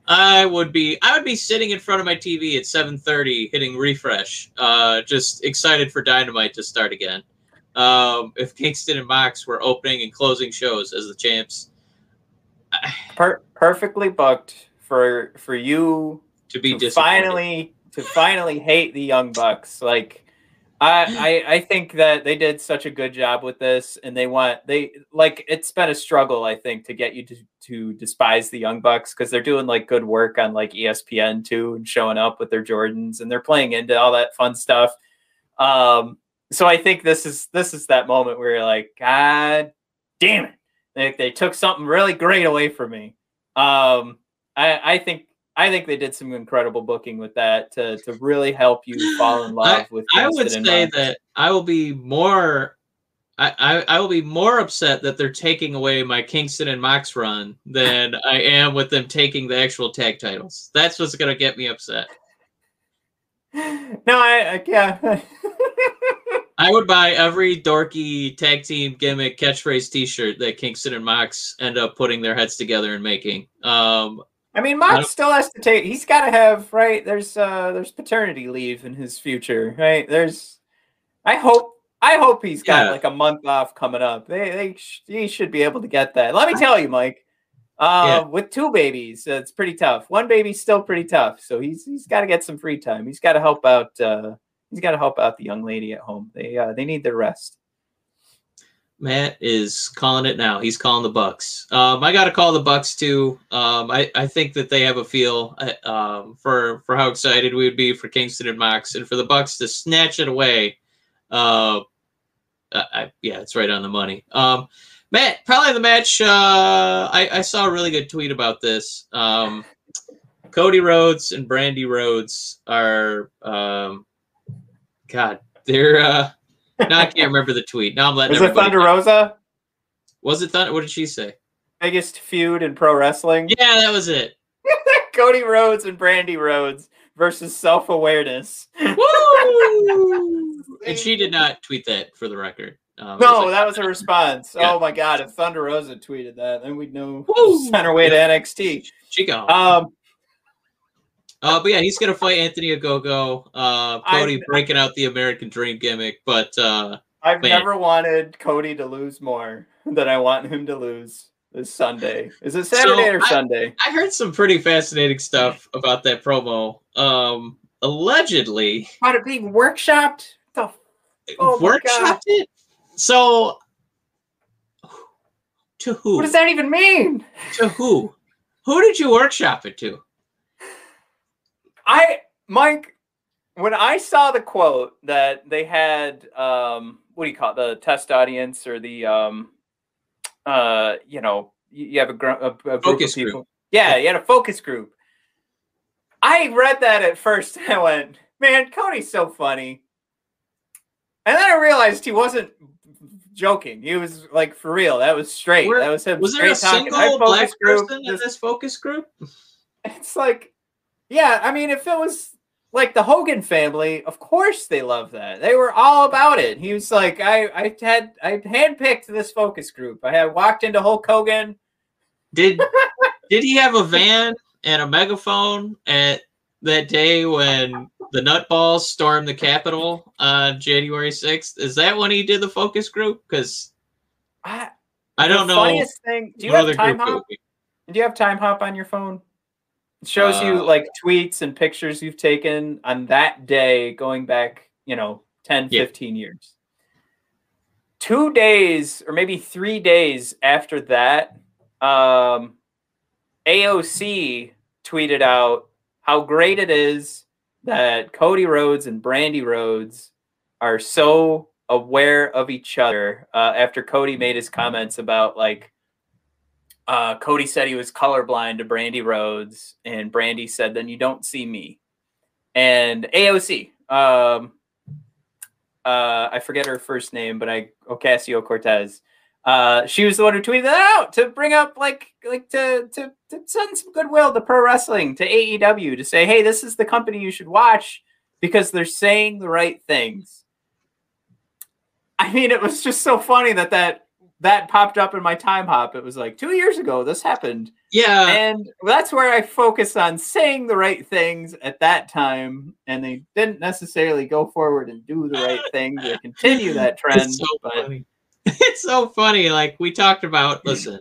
I would be I would be sitting in front of my TV at 7:30, hitting refresh, uh, just excited for Dynamite to start again. Um, if Kingston and Mox were opening and closing shows as the champs, per- perfectly booked for for you to be to finally to finally hate the young bucks. Like I, I i think that they did such a good job with this and they want they like it's been a struggle i think to get you to to despise the young bucks because they're doing like good work on like espn too and showing up with their jordans and they're playing into all that fun stuff. Um so i think this is this is that moment where you're like god damn it. They, they took something really great away from me. Um i i think I think they did some incredible booking with that to, to really help you fall in love with. I would say that I will be more. I, I, I will be more upset that they're taking away my Kingston and Mox run than I am with them taking the actual tag titles. That's what's gonna get me upset. No, I, I yeah. I would buy every dorky tag team gimmick catchphrase T-shirt that Kingston and Mox end up putting their heads together and making. Um, I mean, don't- still has to take. He's got to have right. There's uh, there's paternity leave in his future, right? There's. I hope. I hope he's got Yeah. like a month off coming up. They they sh- he should be able to get that. Let me tell you, Mike. Uh, Yeah. with two babies, uh, it's pretty tough. One baby's still pretty tough, so he's he's got to get some free time. He's got to help out. Uh, he's got to help out the young lady at home. They uh, they need their rest. Matt is calling it now. He's calling the Bucks. Um, I got to call the Bucks too. Um, I, I think that they have a feel uh, um, for for how excited we would be for Kingston and Mox, and for the Bucks to snatch it away. Uh, I, yeah, it's right on the money. Um, Matt, probably the match. Uh, I, I saw a really good tweet about this. Um, Cody Rhodes and Brandi Rhodes are, um, God, they're. Uh, now I can't remember the tweet. Now I'm letting. Was it Thunder know. Rosa? Was it Thunder? What did she say? Biggest feud in pro wrestling. Yeah, that was it. Cody Rhodes and Brandi Rhodes versus Self Awareness. Woo! and she did not tweet that for the record. Um, no, was that was a response. Yeah. Oh my god, if Thunder Rosa tweeted that, then we'd know Woo! on her way to NXT. She go. Um, uh, but yeah, he's gonna fight Anthony Ogogo. Uh, Cody I've, breaking out the American Dream gimmick, but uh, I've man. never wanted Cody to lose more than I want him to lose this Sunday. Is it Saturday so or I, Sunday? I heard some pretty fascinating stuff about that promo. Um, allegedly, about it being workshopped. The oh workshopped it. So, to who? What does that even mean? To who? Who did you workshop it to? I, Mike, when I saw the quote that they had, um, what do you call it, the test audience or the, um, uh, you know, you have a, gr- a, a group focus of people. Group. Yeah, you had a focus group. I read that at first and I went, man, Cody's so funny. And then I realized he wasn't joking. He was like for real. That was straight. Where, that was him. Was there a talking. single black group, person in this focus group? It's like, yeah. I mean, if it was like the Hogan family, of course they love that. They were all about it. He was like, I, I had, I handpicked this focus group. I had walked into Hulk Hogan. Did, did he have a van and a megaphone at that day when the Nutballs stormed the Capitol on January 6th? Is that when he did the focus group? Because I, I don't know. Funniest thing, do you have time hop? Do you have time hop on your phone? It shows uh, you like tweets and pictures you've taken on that day going back, you know, 10, yeah. 15 years. Two days or maybe three days after that, um, AOC tweeted out how great it is that Cody Rhodes and Brandi Rhodes are so aware of each other uh, after Cody made his comments about like uh, Cody said he was colorblind to Brandi Rhodes, and Brandi said, "Then you don't see me." And AOC, um, uh, I forget her first name, but I Ocasio Cortez. Uh, she was the one who tweeted that out to bring up like like to, to to send some goodwill to pro wrestling to AEW to say, hey, this is the company you should watch because they're saying the right things. I mean, it was just so funny that that that popped up in my time hop. It was like two years ago this happened. Yeah, and that's where I focus on saying the right things at that time, and they didn't necessarily go forward and do the right things to continue that trend. It's So but funny. it's so funny. Like we talked about. Listen,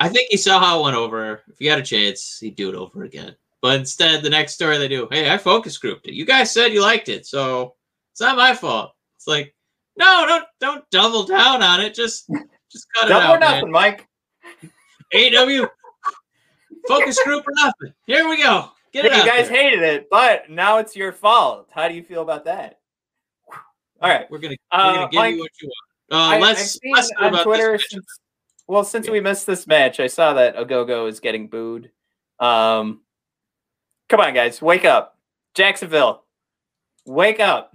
I think he saw how it went over. If you had a chance, he'd do it over again. But instead, the next story they do, hey, I focus grouped it. You guys said you liked it, so it's not my fault. It's like, no, don't don't double down on it. Just just cut double it out, or nothing, man. Mike. AW focus group or nothing. Here we go. Get it. you guys there. hated it, but now it's your fault. How do you feel about that? All right, we're gonna we're gonna uh, give Mike, you what you want. Uh, I, let's, let's on Twitter. Since, well, since yeah. we missed this match, I saw that Ogogo is getting booed. Um, come on, guys, wake up, Jacksonville, wake up.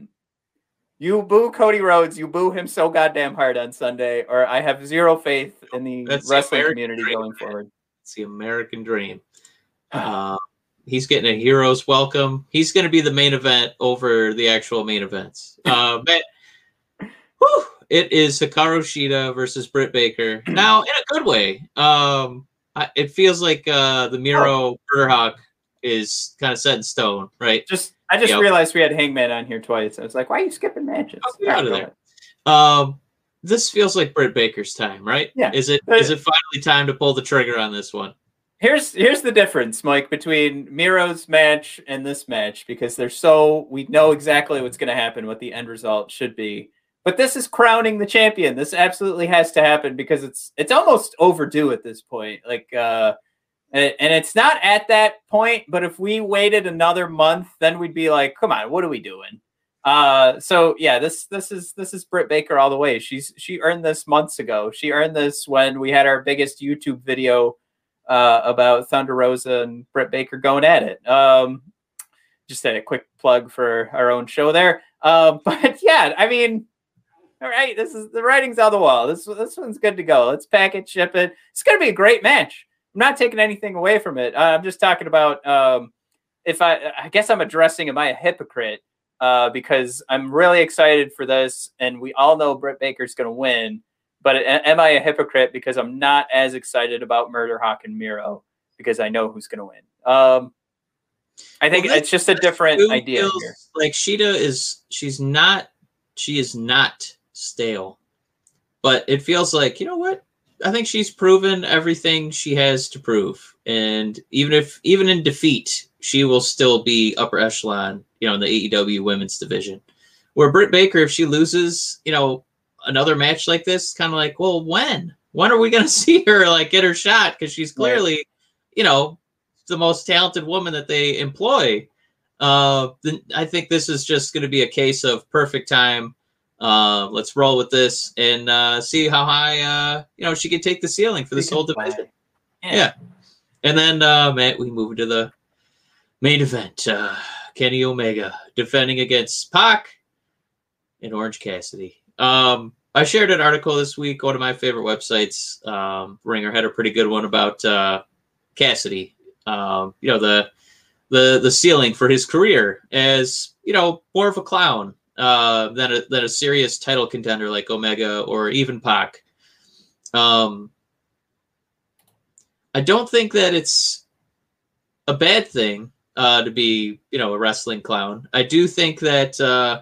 You boo Cody Rhodes. You boo him so goddamn hard on Sunday, or I have zero faith in the That's wrestling the community dream, going man. forward. It's the American dream. Uh, he's getting a hero's welcome. He's going to be the main event over the actual main events. Uh, Matt, whew, it is Hikaru Shida versus Britt Baker. Now, in a good way. Um, I, it feels like uh, the Miro oh. Is kind of set in stone, right? Just I just yep. realized we had Hangman on here twice. I was like, why are you skipping matches? Oh, out of there. Um, this feels like Britt Baker's time, right? Yeah. Is it is it finally time to pull the trigger on this one? Here's here's the difference, Mike, between Miro's match and this match because they're so we know exactly what's going to happen, what the end result should be but this is crowning the champion. This absolutely has to happen because it's it's almost overdue at this point. Like uh and, it's not at that point, but if we waited another month, then we'd be like, come on, what are we doing? Uh so yeah, this this is this is Britt Baker all the way. She's she earned this months ago. She earned this when we had our biggest YouTube video uh about Thunder Rosa and Britt Baker going at it. Um just a quick plug for our own show there. Um, but yeah, I mean, all right, this is the writing's on the wall. This this one's good to go. Let's pack it, ship it. It's gonna be a great match. I'm not taking anything away from it. Uh, I'm just talking about um, if I I guess I'm addressing am I a hypocrite uh, because I'm really excited for this, and we all know Britt Baker's gonna win. But am I a hypocrite because I'm not as excited about Murder Hawk and Miro because I know who's gonna win? Um, I think well, it's just a different idea here. Like Shida is she's not she is not stale. But it feels like, you know what? I think she's proven everything she has to prove. And even if even in defeat, she will still be upper echelon, you know, in the AEW women's division. Where Britt Baker, if she loses, you know, another match like this, kind of like, well, when? When are we going to see her like get her shot? Because she's clearly, right. you know, the most talented woman that they employ. Uh, then I think this is just going to be a case of perfect time uh, let's roll with this and uh, see how high uh, you know she can take the ceiling for this whole division. Yeah. yeah. And then uh, Matt, we move to the main event. Uh, Kenny Omega defending against Pac and Orange Cassidy. Um, I shared an article this week. One of my favorite websites, um, Ringer, had a pretty good one about uh, Cassidy. Um, you know the the the ceiling for his career as you know more of a clown uh, than a than a serious title contender like Omega or even Pac. Um, I don't think that it's a bad thing uh, to be, you know, a wrestling clown. I do think that uh,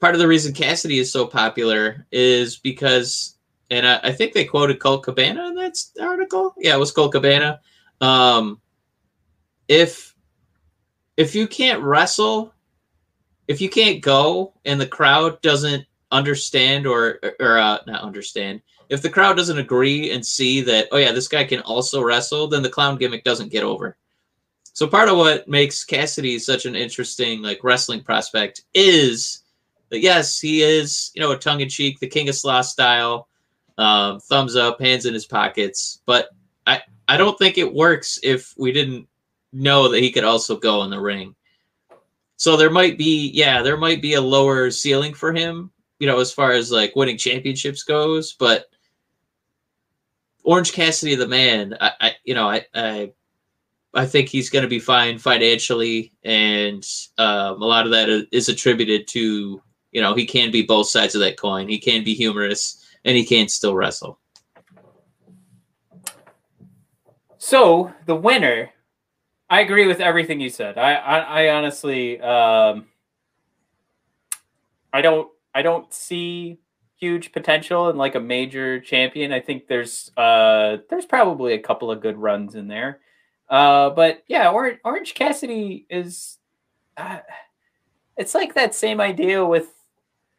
part of the reason Cassidy is so popular is because, and I, I think they quoted Colt Cabana in that article. Yeah, it was Colt Cabana. Um, if if you can't wrestle if you can't go and the crowd doesn't understand or or uh, not understand if the crowd doesn't agree and see that oh yeah this guy can also wrestle then the clown gimmick doesn't get over. So part of what makes cassidy such an interesting like wrestling prospect is that yes he is you know a tongue-in-cheek the king of sloth style um, thumbs up hands in his pockets. But i i don't think it works if we didn't know that he could also go in the ring so there might be, yeah, there might be a lower ceiling for him, you know, as far as like winning championships goes. But Orange Cassidy, the man, I, I you know, I, I, I think he's going to be fine financially, and um, a lot of that is attributed to, you know, he can be both sides of that coin. He can be humorous, and he can still wrestle. So the winner I agree with everything you said. I I, I honestly um, I don't I don't see huge potential in like a major champion. I think there's uh there's probably a couple of good runs in there. Uh, but yeah, Orange, Orange Cassidy is uh, it's like that same idea with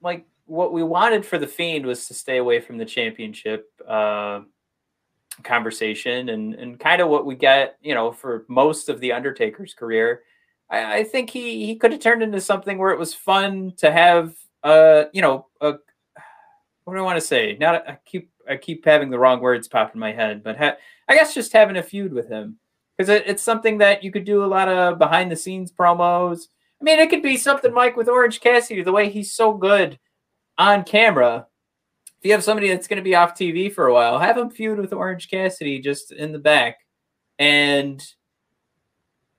like what we wanted for the Fiend was to stay away from the championship. Uh, conversation and and kind of what we get, you know, for most of the Undertaker's career. I, I think he he could have turned into something where it was fun to have, uh, you know, a what do I want to say? Not I keep I keep having the wrong words pop in my head, but ha- I guess just having a feud with him because it, it's something that you could do a lot of behind the scenes promos. I mean, it could be something like with Orange Cassidy, the way he's so good on camera if you have somebody that's going to be off TV for a while, have them feud with Orange Cassidy just in the back, and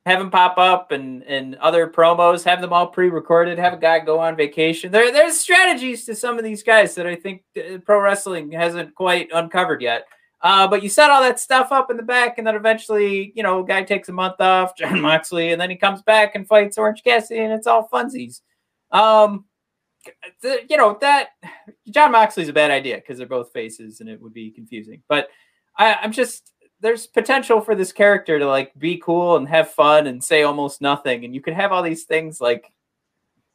have them pop up and and other promos. Have them all pre-recorded. Have a guy go on vacation. There there's strategies to some of these guys that I think uh, pro wrestling hasn't quite uncovered yet. Uh, but you set all that stuff up in the back, and then eventually, you know, guy takes a month off, Jon Moxley, and then he comes back and fights Orange Cassidy, and it's all funsies. Um, you know that Jon Moxley's a bad idea because they're both faces and it would be confusing. But I, I'm just there's potential for this character to like be cool and have fun and say almost nothing, and you could have all these things like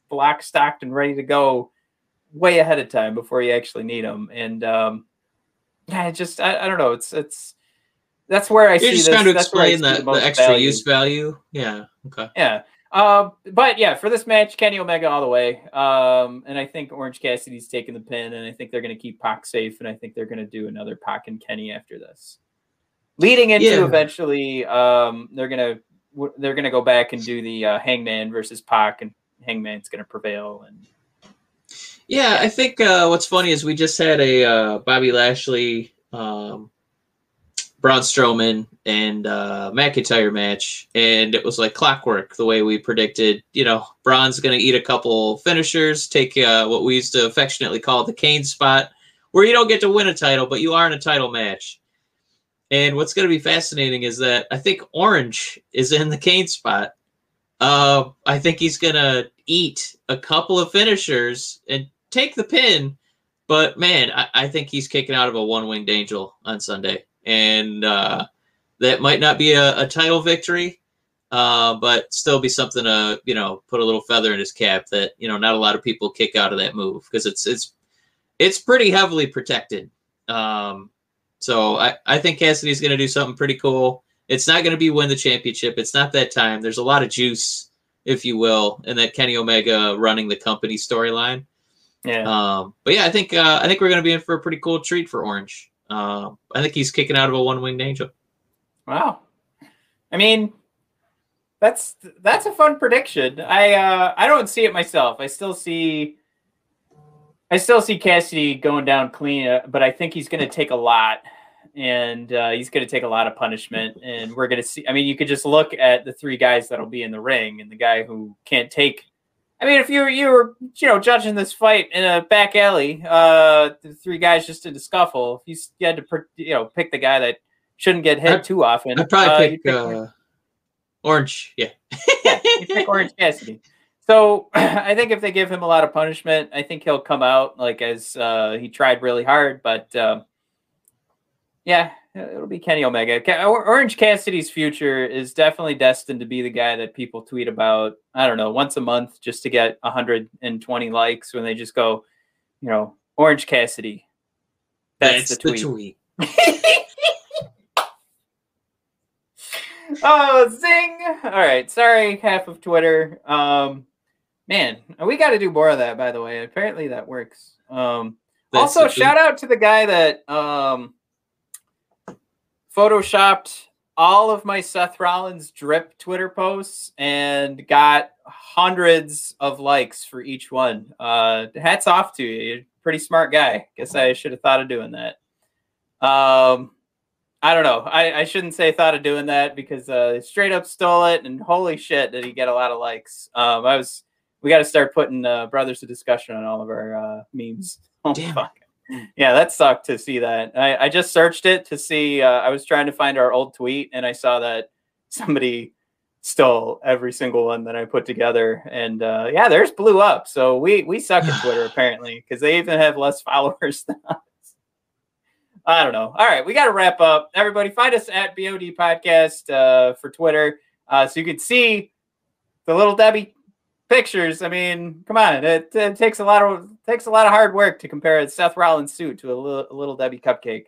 block stocked and ready to go way ahead of time before you actually need them. And um, yeah, I just I, I don't know. It's it's that's where I You're see just this. trying to explain see the, the, extra value. use value. Yeah. Okay. Yeah. Um, but yeah, for this match, Kenny Omega all the way. Um, and I think Orange Cassidy's taking the pin, and I think they're going to keep Pac safe, and I think they're going to do another Pac and Kenny after this. Leading into Yeah. eventually, um, they're gonna they're gonna go back and do the uh, Hangman versus Pac, and Hangman's going to prevail. And Yeah, I think uh, what's funny is we just had a uh, Bobby Lashley, um, Braun Strowman, and uh, McIntyre match, and it was like clockwork the way we predicted. You know, Braun's going to eat a couple finishers, take uh, what we used to affectionately call the Kane spot, where you don't get to win a title, but you are in a title match. And what's going to be fascinating is that I think Orange is in the Kane spot. Uh, I think he's going to eat a couple of finishers and take the pin. But man, I, I think he's kicking out of a one winged angel on Sunday. And uh, that might not be a, a title victory, uh, but still be something to, you know, put a little feather in his cap that, you know, not a lot of people kick out of that move because it's it's it's pretty heavily protected. Um, so I, I think Cassidy's gonna do something pretty cool. It's not gonna be win the championship. It's not that time. There's a lot of juice, if you will, in that Kenny Omega running the company storyline. yeah, Um, but yeah, I think uh, I think we're gonna be in for a pretty cool treat for Orange. Uh, I think he's kicking out of a one winged angel. wow. I mean, that's that's a fun prediction. I uh, I don't see it myself. I still see. I still see Cassidy going down clean, uh, but I think he's going to take a lot, and uh, he's going to take a lot of punishment. And we're going to see. I mean, you could just look at the three guys that'll be in the ring, and the guy who can't take. I mean, if you were you were you know judging this fight in a back alley, uh, the three guys just in a scuffle, if you, you had to you know pick the guy that shouldn't get hit I'd- too often, I'd probably uh, pick, pick uh, Orange. Yeah. yeah, you pick Orange Cassidy. So I think if they give him a lot of punishment, I think he'll come out like as uh, he tried really hard. But um, yeah, it'll be Kenny Omega. Orange Cassidy's future is definitely destined to be the guy that people tweet about. I don't know once a month just to get 120 likes when they just go, you know, Orange Cassidy. That's, the tweet. oh, zing! All right, sorry, half of Twitter. Um, man, we got to do more of that. By the way, apparently that works. Um, That's also, shout out to the guy that um, photoshopped all of my Seth Rollins drip Twitter posts and got hundreds of likes for each one. Uh, hats off to you. You're a pretty smart guy. Guess I should have thought of doing that. Um, I don't know. I, I shouldn't say thought of doing that because uh, straight up stole it, and holy shit, did he get a lot of likes? Um, I was. We got to start putting uh, brothers to discussion on all of our uh, memes. Oh, Damn fuck. Yeah, that sucked to see that. I, I just searched it to see. Uh, I was trying to find our old tweet, and I saw that somebody stole every single one that I put together. And uh, yeah, theirs blew up. So we we suck at Twitter apparently because they even have less followers than us. I don't know. All right, we got to wrap up. Everybody, find us at BOD Podcast uh, for Twitter, uh, so you can see the little Debbie pictures. I mean, come on, it, it takes a lot of takes a lot of hard work to compare a Seth Rollins suit to a little, a little Debbie cupcake.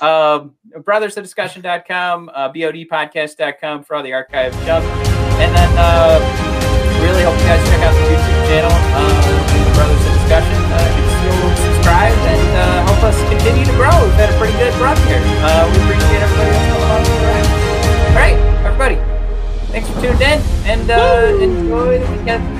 Um, brothersofdiscussion.com, uh, bodpodcast.com for all the archive stuff, and then uh, really hope you guys check out the YouTube channel, uh, Brothers of Discussion. Uh, you can still subscribe and uh, help us continue to grow. We've had a pretty good run here. Uh, we appreciate everybody that's along the ride. All right, everybody. Thanks for tuning in and uh, enjoy the weekend.